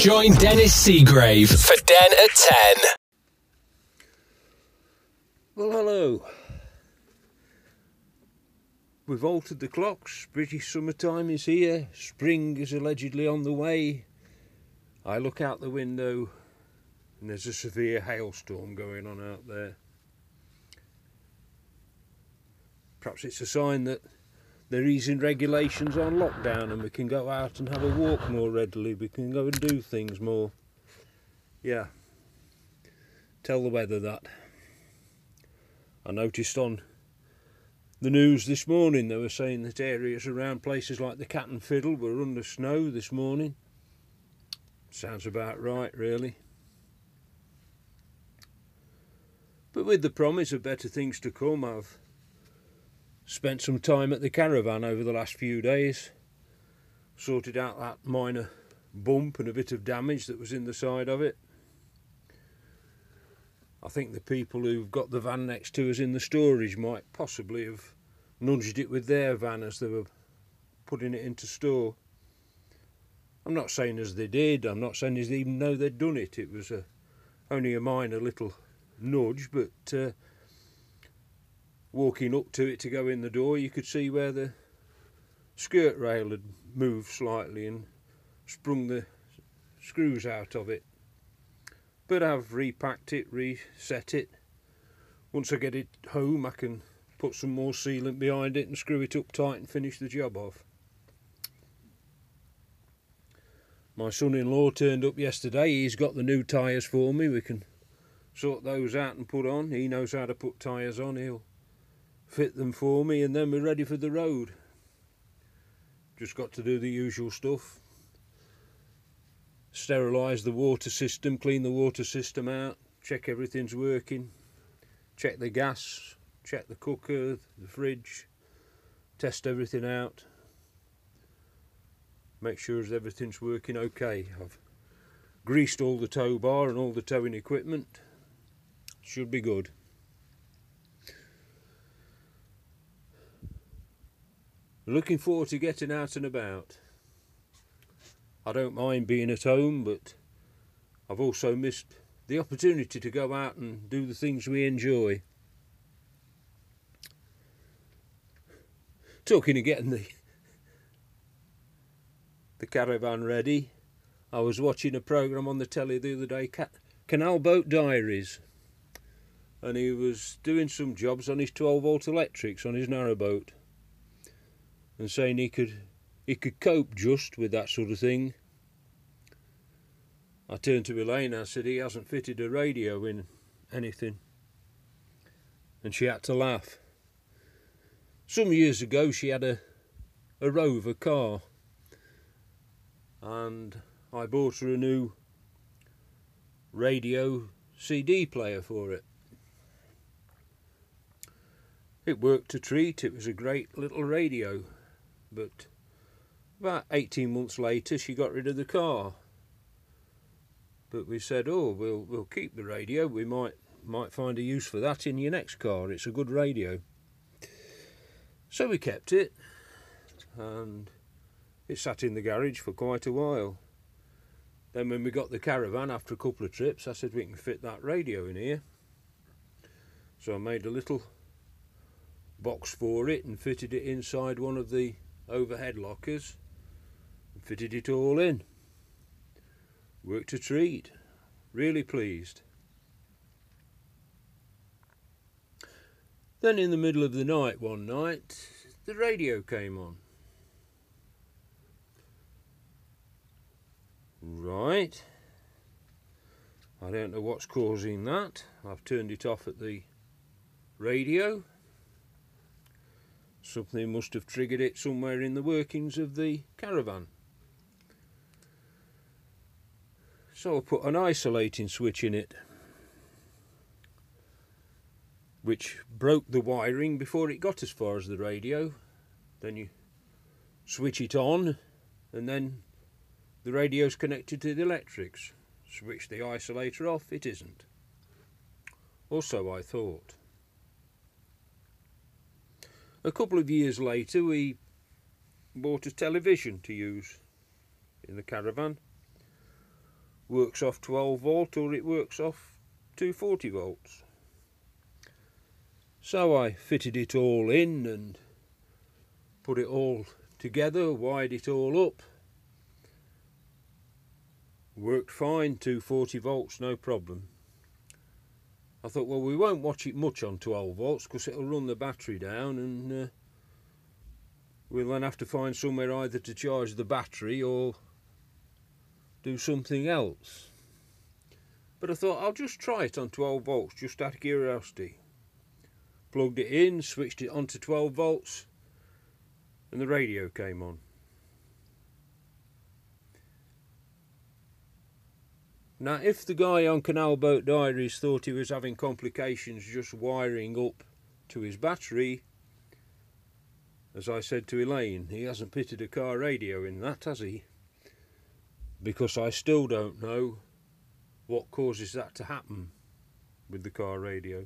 Join Dennis Seagrave for Den at 10. Well, hello. We've altered the clocks. British summertime is here. Spring is allegedly on the way. I look out the window and there's a severe hailstorm going on out there. Perhaps it's a sign that they're easing regulations on lockdown and we can go out and have a walk more readily. We can go and do things more. Yeah. Tell the weather that. I noticed on the news this morning they were saying that areas around places like the Cat and Fiddle were under snow this morning. Sounds about right, really. But with the promise of better things to come, I've spent some time at the caravan over the last few days. Sorted out that minor bump and a bit of damage that was in the side of it. I think the people who've got the van next to us in the storage might possibly have nudged it with their van as they were putting it into store. I'm not saying as they did, I'm not saying as they even know they'd done it. It was a, only a minor little nudge, but uh, walking up to it to go in the door, you could see where the skirt rail had moved slightly and sprung the screws out of it. But I've repacked it, reset it. Once I get it home, I can put some more sealant behind it and screw it up tight and finish the job off. My son-in-law turned up yesterday. He's got the new tyres for me. We can sort those out and put on. He knows how to put tyres on. He'll fit them for me and then we're ready for the road. Just got to do the usual stuff. Sterilise the water system, clean the water system out, check everything's working, check the gas, check the cooker, the fridge, test everything out, make sure everything's working okay. I've greased all the tow bar and all the towing equipment. Should be good. Looking forward to getting out and about. I don't mind being at home, but I've also missed the opportunity to go out and do the things we enjoy. Talking of getting the the caravan ready, I was watching a programme on the telly the other day, Canal Boat Diaries, and he was doing some jobs on his 12 volt electrics on his narrowboat and saying he could he could cope just with that sort of thing. I turned to Elaine and I said he hasn't fitted a radio in anything. And she had to laugh. Some years ago she had a a Rover car and I bought her a new radio CD player for it. It worked a treat, it was a great little radio but about 18 months later she got rid of the car. But we said oh we'll we'll keep the radio. We might might find a use for that in your next car. It's a good radio. So we kept it and it sat in the garage for quite a while. Then when we got the caravan after a couple of trips I said we can fit that radio in here. So I made a little box for it and fitted it inside one of the overhead lockers and fitted it all in. Worked a treat. Really pleased. Then in the middle of the night one night, the radio came on. Right. I don't know what's causing that. I've turned it off at the radio. Something must have triggered it somewhere in the workings of the caravan. So I put an isolating switch in it, which broke the wiring before it got as far as the radio. Then you switch it on, and then the radio's connected to the electrics. Switch the isolator off, it isn't. Or so I thought. A couple of years later, we bought a television to use in the caravan. works off 12 volt or it works off 240 volts. So I fitted it all in and put it all together, wired it all up. Worked fine, 240 volts, no problem. I thought, well, we won't watch it much on 12 volts because it'll run the battery down and uh, we'll then have to find somewhere either to charge the battery or do something else. But I thought I'll just try it on 12 volts just out of curiosity. Plugged it in, switched it on to 12 volts and the radio came on. Now, if the guy on Canal Boat Diaries thought he was having complications just wiring up to his battery, as I said to Elaine, he hasn't fitted a car radio in that, has he? Because I still don't know what causes that to happen with the car radio.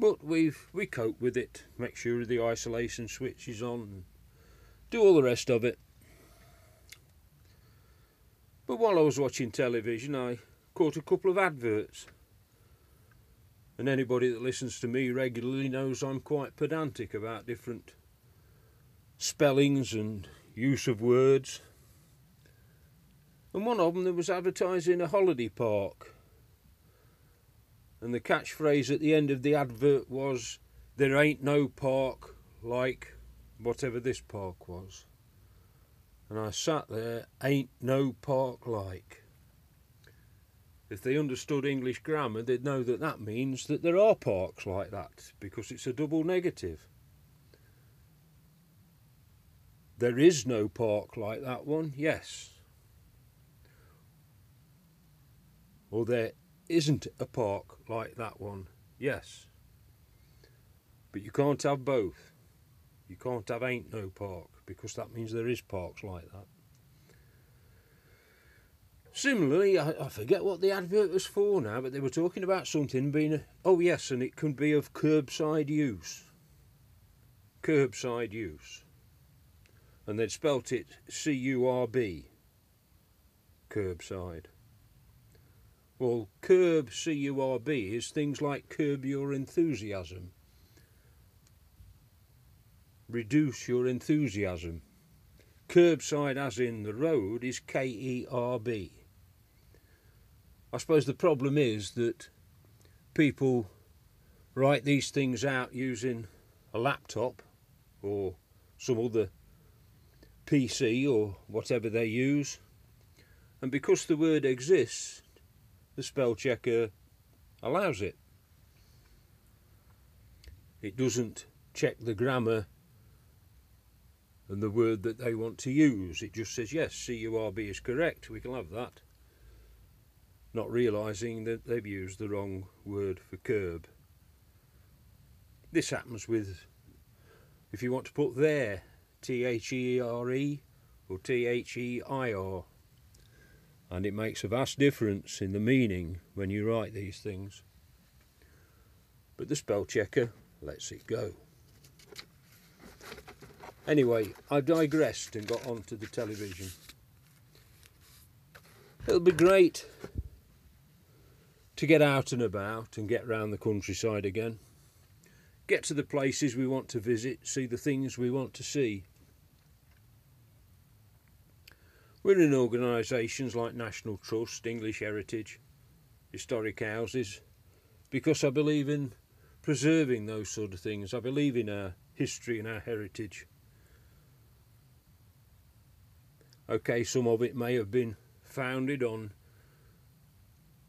But we've we cope with it, make sure the isolation switch is on, do all the rest of it. But while I was watching television, I caught a couple of adverts. And anybody that listens to me regularly knows I'm quite pedantic about different spellings and use of words. And one of them there was advertising a holiday park. And the catchphrase at the end of the advert was, There ain't no park like whatever this park was. And I sat there, ain't no park like. If they understood English grammar, they'd know that that means that there are parks like that, because it's a double negative. There is no park like that one, yes. Or there isn't a park like that one, yes. But you can't have both. You can't have ain't no park because that means there is parks like that. Similarly, I, I, forget what the advert was for now, but they were talking about something being, a, oh yes, and it can be of curbside use. Curbside use. And they'd spelt it C U R B. Curbside. Well, curb C U R B is things like curb your enthusiasm reduce your enthusiasm. Curbside, as in the road, is K E R B. I suppose the problem is that people write these things out using a laptop or some other PC or whatever they use, and because the word exists, the spell checker allows it. It doesn't check the grammar and the word that they want to use. It just says, yes, C-U-R-B is correct, we can have that. Not realising that they've used the wrong word for curb. This happens with, if you want to put there, T-H-E-R-E or T-H-E-I-R. And it makes a vast difference in the meaning when you write these things. But the spell checker lets it go. Anyway, I've digressed and got onto the television. It'll be great to get out and about and get round the countryside again. Get to the places we want to visit, see the things we want to see. We're in organisations like National Trust, English Heritage, Historic Houses, because I believe in preserving those sort of things. I believe in our history and our heritage. Okay, some of it may have been founded on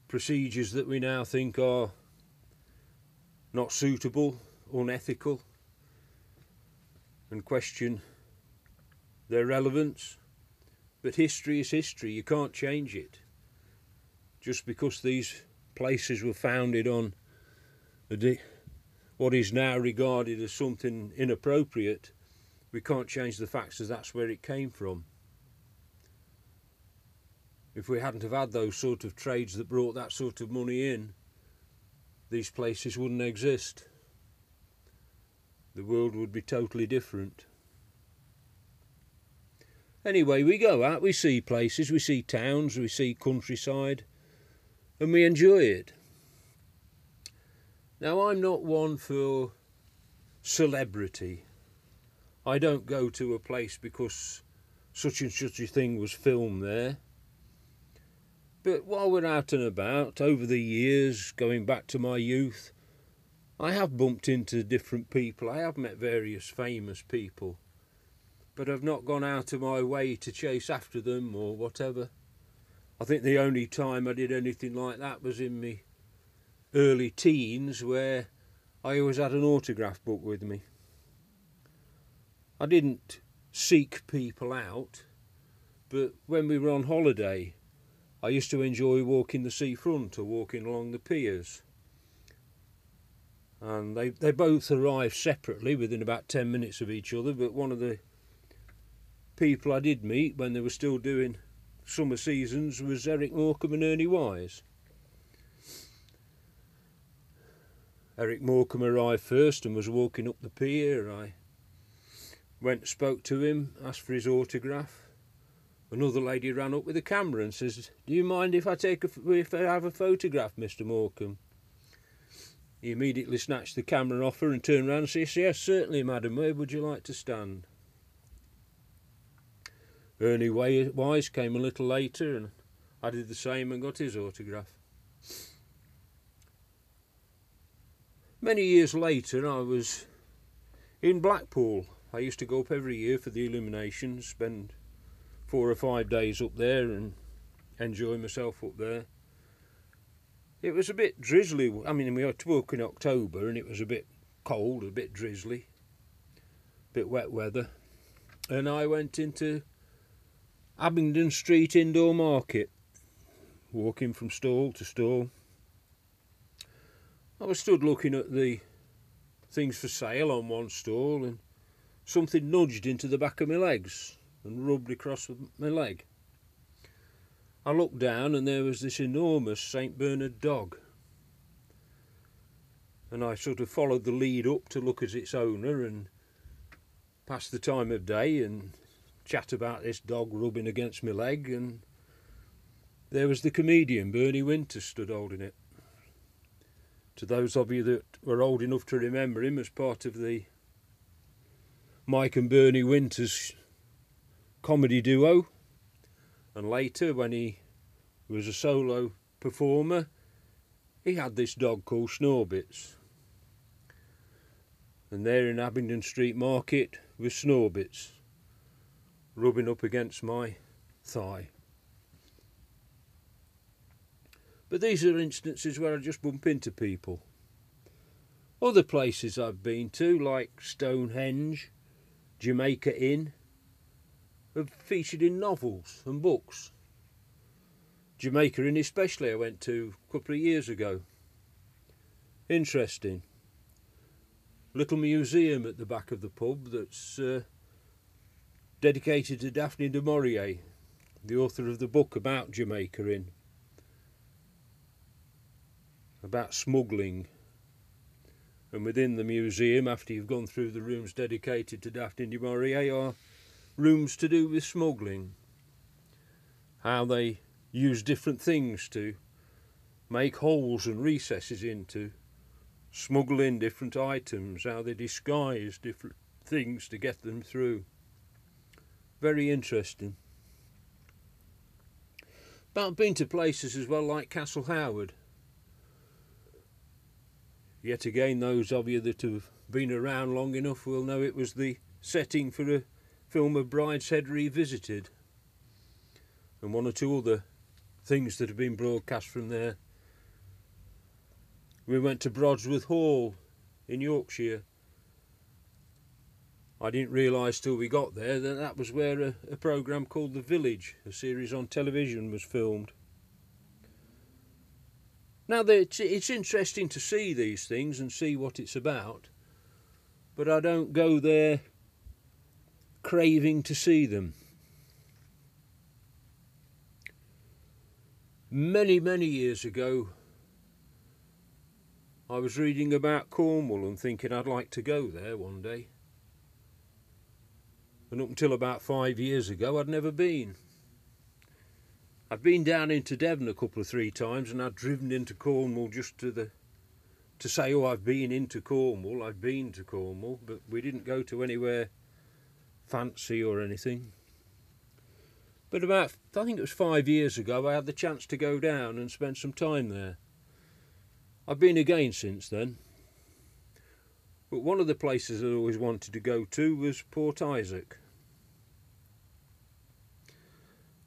procedures that we now think are not suitable, unethical, and question their relevance. But history is history, you can't change it. Just because these places were founded on what is now regarded as something inappropriate, we can't change the facts as that's where it came from if we hadn't have had those sort of trades that brought that sort of money in, these places wouldn't exist. The world would be totally different. Anyway, we go out, we see places, we see towns, we see countryside, and we enjoy it. Now, I'm not one for celebrity. I don't go to a place because such and such a thing was filmed there. But while we're out and about, over the years, going back to my youth, I have bumped into different people. I have met various famous people. But I've not gone out of my way to chase after them or whatever. I think the only time I did anything like that was in my early teens where I always had an autograph book with me. I didn't seek people out, but when we were on holiday, I used to enjoy walking the seafront or walking along the piers. And they they both arrived separately within about 10 minutes of each other but one of the people I did meet when they were still doing summer seasons was Eric Morecambe and Ernie Wise. Eric Morecambe arrived first and was walking up the pier. I went spoke to him asked for his autograph another lady ran up with a camera and says do you mind if I take a if I have a photograph Mr Morecambe he immediately snatched the camera off her and turned round and said, Yes, certainly, madam. Where would you like to stand? Ernie Wise came a little later and I did the same and got his autograph. Many years later, I was in Blackpool. I used to go up every year for the illuminations, spend four or five days up there and enjoy myself up there. It was a bit drizzly. I mean, we were to in October and it was a bit cold, a bit drizzly, a bit wet weather. And I went into Abingdon Street Indoor Market, walking from stall to stall. I was stood looking at the things for sale on one stall and something nudged into the back of my legs and rubbed across with my leg. I looked down and there was this enormous St. Bernard dog. And I sort of followed the lead up to look at its owner and pass the time of day and chat about this dog rubbing against my leg and there was the comedian Bernie Winters stood holding it. To those of you that were old enough to remember him as part of the Mike and Bernie Winters comedy duo, and later, when he was a solo performer, he had this dog called Schnorbitz. And there in Abingdon Street Market was Schnorbitz, rubbing up against my thigh. But these are instances where I just bump into people. Other places I've been to, like Stonehenge, Jamaica Inn, have featured in novels and books. Jamaica Inn especially I went to a couple of years ago. Interesting. Little museum at the back of the pub that's uh, dedicated to Daphne du Maurier, the author of the book about Jamaica Inn, about smuggling. And within the museum, after you've gone through the rooms dedicated to Daphne du Maurier, are rooms to do with smuggling. How they use different things to make holes and recesses into, smuggle in different items, how they disguise different things to get them through. Very interesting. But I've been to places as well like Castle Howard. Yet again, those of you that have been around long enough will know it was the setting for a film of Brideshead Revisited and one or two other things that have been broadcast from there. We went to Brodsworth Hall in Yorkshire. I didn't realise till we got there that that was where a, a programme called The Village, a series on television, was filmed. Now, it's, it's interesting to see these things and see what it's about, but I don't go there craving to see them. Many, many years ago, I was reading about Cornwall and thinking I'd like to go there one day. And up until about five years ago, I'd never been. I'd been down into Devon a couple of three times, and I'd driven into Cornwall just to the to say, "Oh, I've been into Cornwall. I've been to Cornwall," but we didn't go to anywhere fancy or anything. But about, I think it was five years ago, I had the chance to go down and spend some time there. I've been again since then. But one of the places I always wanted to go to was Port Isaac.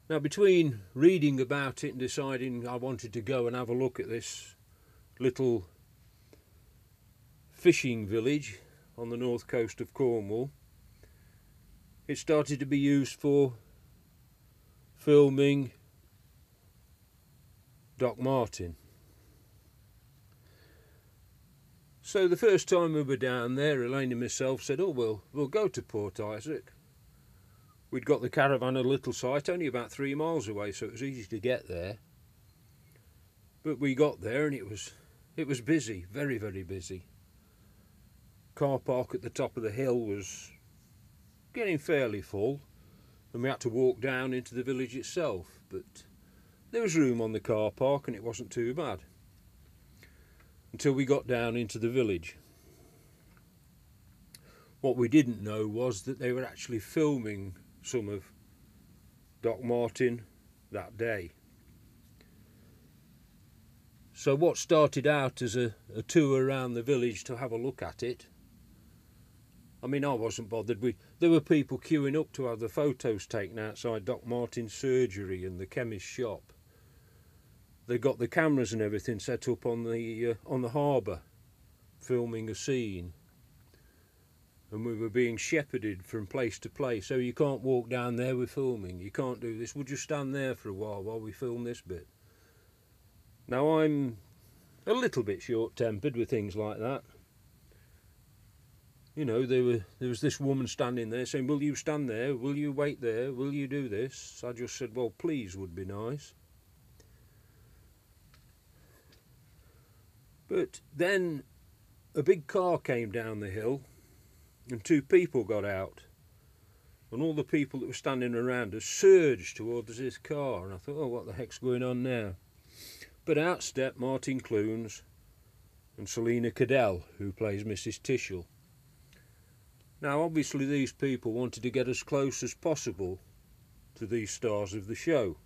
Now, between reading about it and deciding I wanted to go and have a look at this little fishing village on the north coast of Cornwall, it started to be used for filming Doc Martin. So the first time we were down there, Elaine and myself said, "Oh well, we'll go to Port Isaac." We'd got the caravan at a little site, only about three miles away, so it was easy to get there. But we got there and it was it was busy, very very busy. Car park at the top of the hill was getting fairly full and we had to walk down into the village itself, but there was room on the car park and it wasn't too bad until we got down into the village. What we didn't know was that they were actually filming some of Doc Martin that day. So, what started out as a, a tour around the village to have a look at it I mean, I wasn't bothered. We there were people queuing up to have the photos taken outside Doc Martin's surgery and the chemist's shop. They got the cameras and everything set up on the uh, on the harbour, filming a scene. And we were being shepherded from place to place. So you can't walk down there. We're filming. You can't do this. We'll just stand there for a while while we film this bit. Now I'm a little bit short-tempered with things like that you know, there were there was this woman standing there saying, "Will you stand there? Will you wait there? Will you do this?" I just said, "Well, please would be nice." But then a big car came down the hill, and two people got out, and all the people that were standing around us surged towards this car, and I thought, "Oh, what the heck's going on now?" But out stepped Martin Clunes and Selina Cadell, who plays Mrs. Tishell now, obviously, these people wanted to get as close as possible to these stars of the show.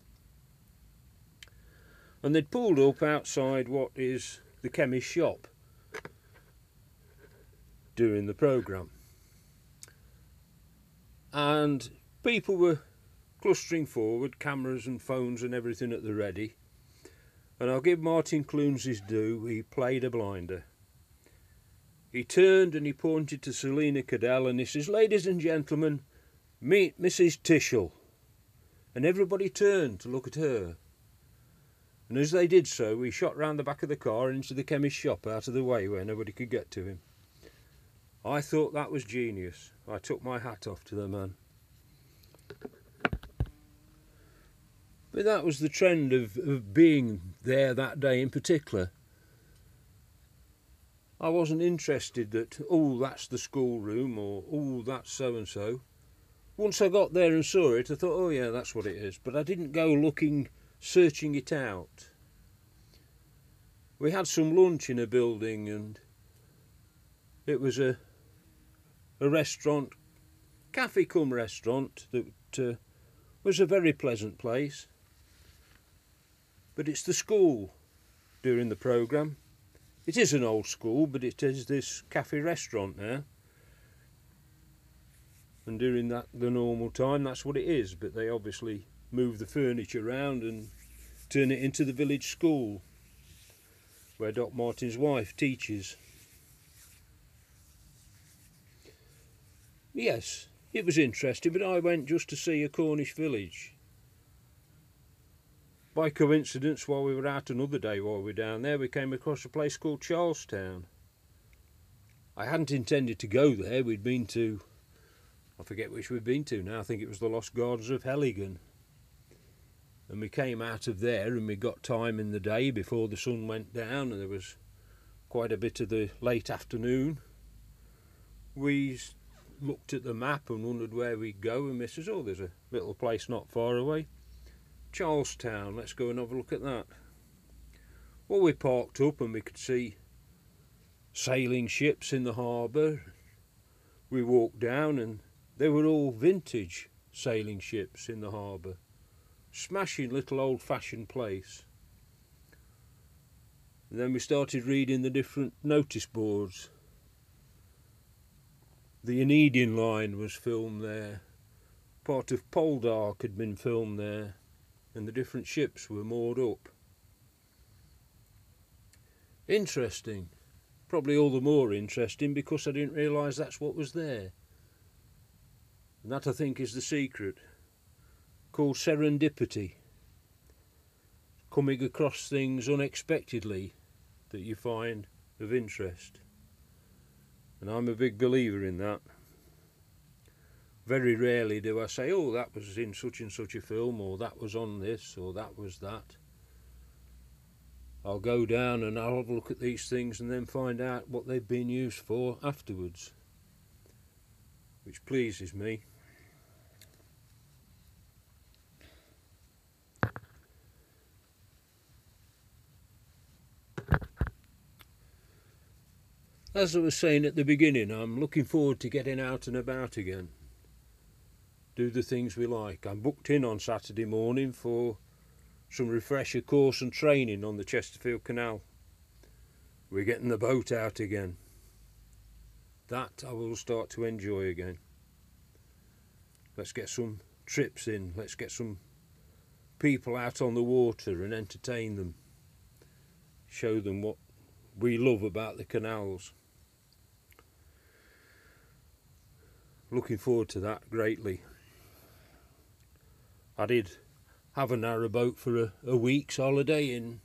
And they'd pulled up outside what is the chemist shop during the programme. And people were clustering forward, cameras and phones and everything at the ready. And I'll give Martin Clunes his due, he played a blinder. He turned and he pointed to Selina Cadell and he says, Ladies and gentlemen, meet Mrs. Tishell. And everybody turned to look at her. And as they did so, he shot round the back of the car into the chemist's shop out of the way where nobody could get to him. I thought that was genius. I took my hat off to the man. But that was the trend of, of being there that day in particular. I wasn't interested that, oh, that's the schoolroom or, oh, that's so and so. Once I got there and saw it, I thought, oh, yeah, that's what it is. But I didn't go looking, searching it out. We had some lunch in a building and it was a, a restaurant, cafe cum restaurant, that uh, was a very pleasant place. But it's the school during the programme. It is an old school, but it is this cafe restaurant now. And during that the normal time, that's what it is. But they obviously move the furniture around and turn it into the village school, where Doc Martin's wife teaches. Yes, it was interesting, but I went just to see a Cornish village by coincidence, while we were out another day while we were down there, we came across a place called Charlestown. I hadn't intended to go there. We'd been to, I forget which we'd been to now. I think it was the Lost Gardens of Heligan. And we came out of there and we got time in the day before the sun went down and there was quite a bit of the late afternoon. We looked at the map and wondered where we'd go, and says, "Oh, there's a little place not far away, Charlestown. Let's go and have a look at that." Well, we parked up and we could see sailing ships in the harbour. We walked down and they were all vintage sailing ships in the harbour. Smashing little old fashioned place. And then we started reading the different notice boards. The Onedin line was filmed there. Part of Poldark had been filmed there, and the different ships were moored up. Interesting. Probably all the more interesting because I didn't realise that's what was there. And that I think is the secret. Called serendipity. Coming across things unexpectedly that you find of interest. And I'm a big believer in that. Very rarely do I say, oh, that was in such and such a film, or that was on this, or that was that. I'll go down and I'll have a look at these things and then find out what they've been used for afterwards, which pleases me. As I was saying at the beginning, I'm looking forward to getting out and about again. Do the things we like. I'm booked in on Saturday morning for some refresher course and training on the Chesterfield Canal. We're getting the boat out again. That I will start to enjoy again. Let's get some trips in. Let's get some people out on the water and entertain them. Show them what we love about the canals. Looking forward to that greatly. I did have a narrowboat for a, a week's holiday in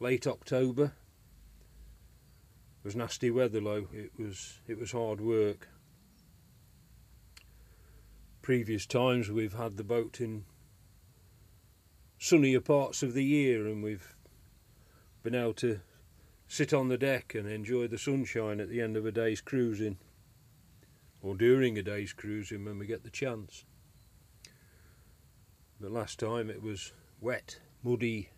late October. It was nasty weather though. It was it was hard work. Previous times we've had the boat in sunnier parts of the year and we've been able to sit on the deck and enjoy the sunshine at the end of a day's cruising or during a day's cruising when we get the chance. Last time it was wet, muddy,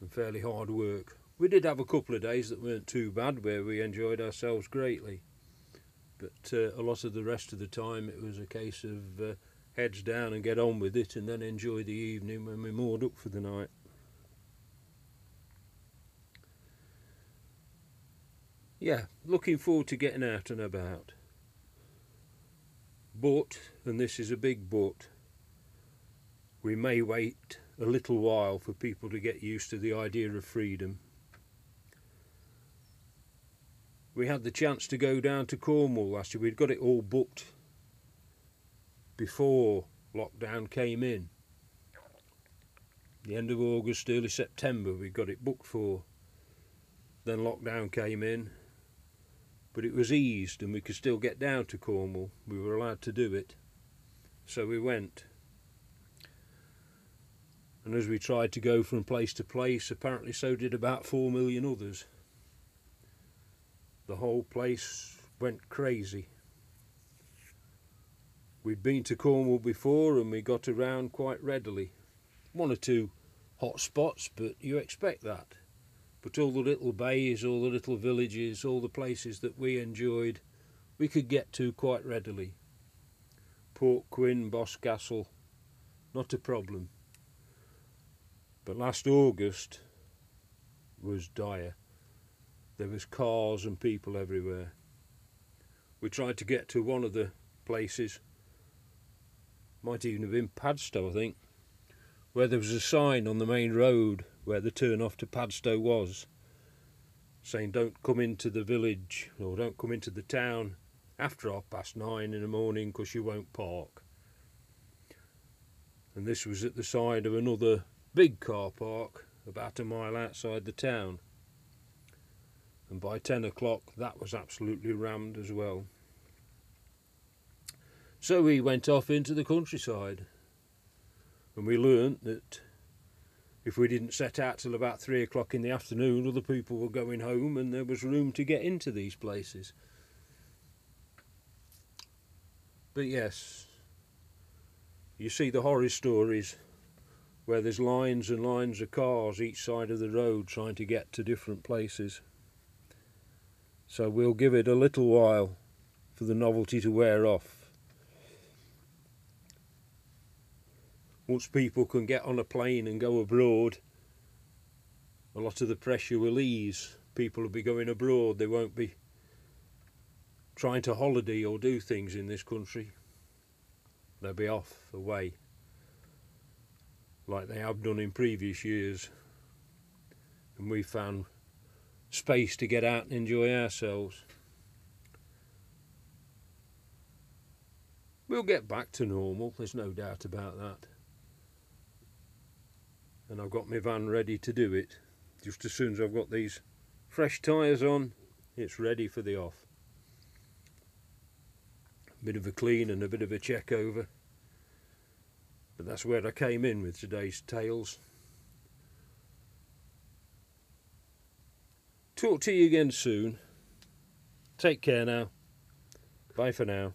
and fairly hard work. We did have a couple of days that weren't too bad where we enjoyed ourselves greatly. But uh, a lot of the rest of the time it was a case of uh, heads down and get on with it and then enjoy the evening when we moored up for the night. Yeah, looking forward to getting out and about. But, and this is a big but, we may wait a little while for people to get used to the idea of freedom. We had the chance to go down to Cornwall last year. We'd got it all booked before lockdown came in. The end of August, early September, we got it booked for. Then lockdown came in, but it was eased and we could still get down to Cornwall. We were allowed to do it. So we went. And as we tried to go from place to place, apparently so did about four million others. The whole place went crazy. We'd been to Cornwall before and we got around quite readily. One or two hot spots, but you expect that. But all the little bays, all the little villages, all the places that we enjoyed, we could get to quite readily. Port Quin, Boscastle, not a problem. But last August was dire. There was cars and people everywhere. We tried to get to one of the places, might even have been Padstow, I think, where there was a sign on the main road where the turn off to Padstow was, saying don't come into the village or don't come into the town after half past nine in the morning because you won't park. And this was at the side of another big car park about a mile outside the town. And by 10 o'clock that was absolutely rammed as well. So we went off into the countryside and we learnt that if we didn't set out till about three o'clock in the afternoon, other people were going home and there was room to get into these places. But yes, you see the horror stories where there's lines and lines of cars each side of the road trying to get to different places. So we'll give it a little while for the novelty to wear off. Once people can get on a plane and go abroad, a lot of the pressure will ease. People will be going abroad, they won't be trying to holiday or do things in this country. They'll be off, away, like they have done in previous years. And we found space to get out and enjoy ourselves. We'll get back to normal, there's no doubt about that. And I've got my van ready to do it. Just as soon as I've got these fresh tyres on, it's ready for the off. A bit of a clean and a bit of a check over. But that's where I came in with today's tales. Talk to you again soon. Take care now. Bye for now.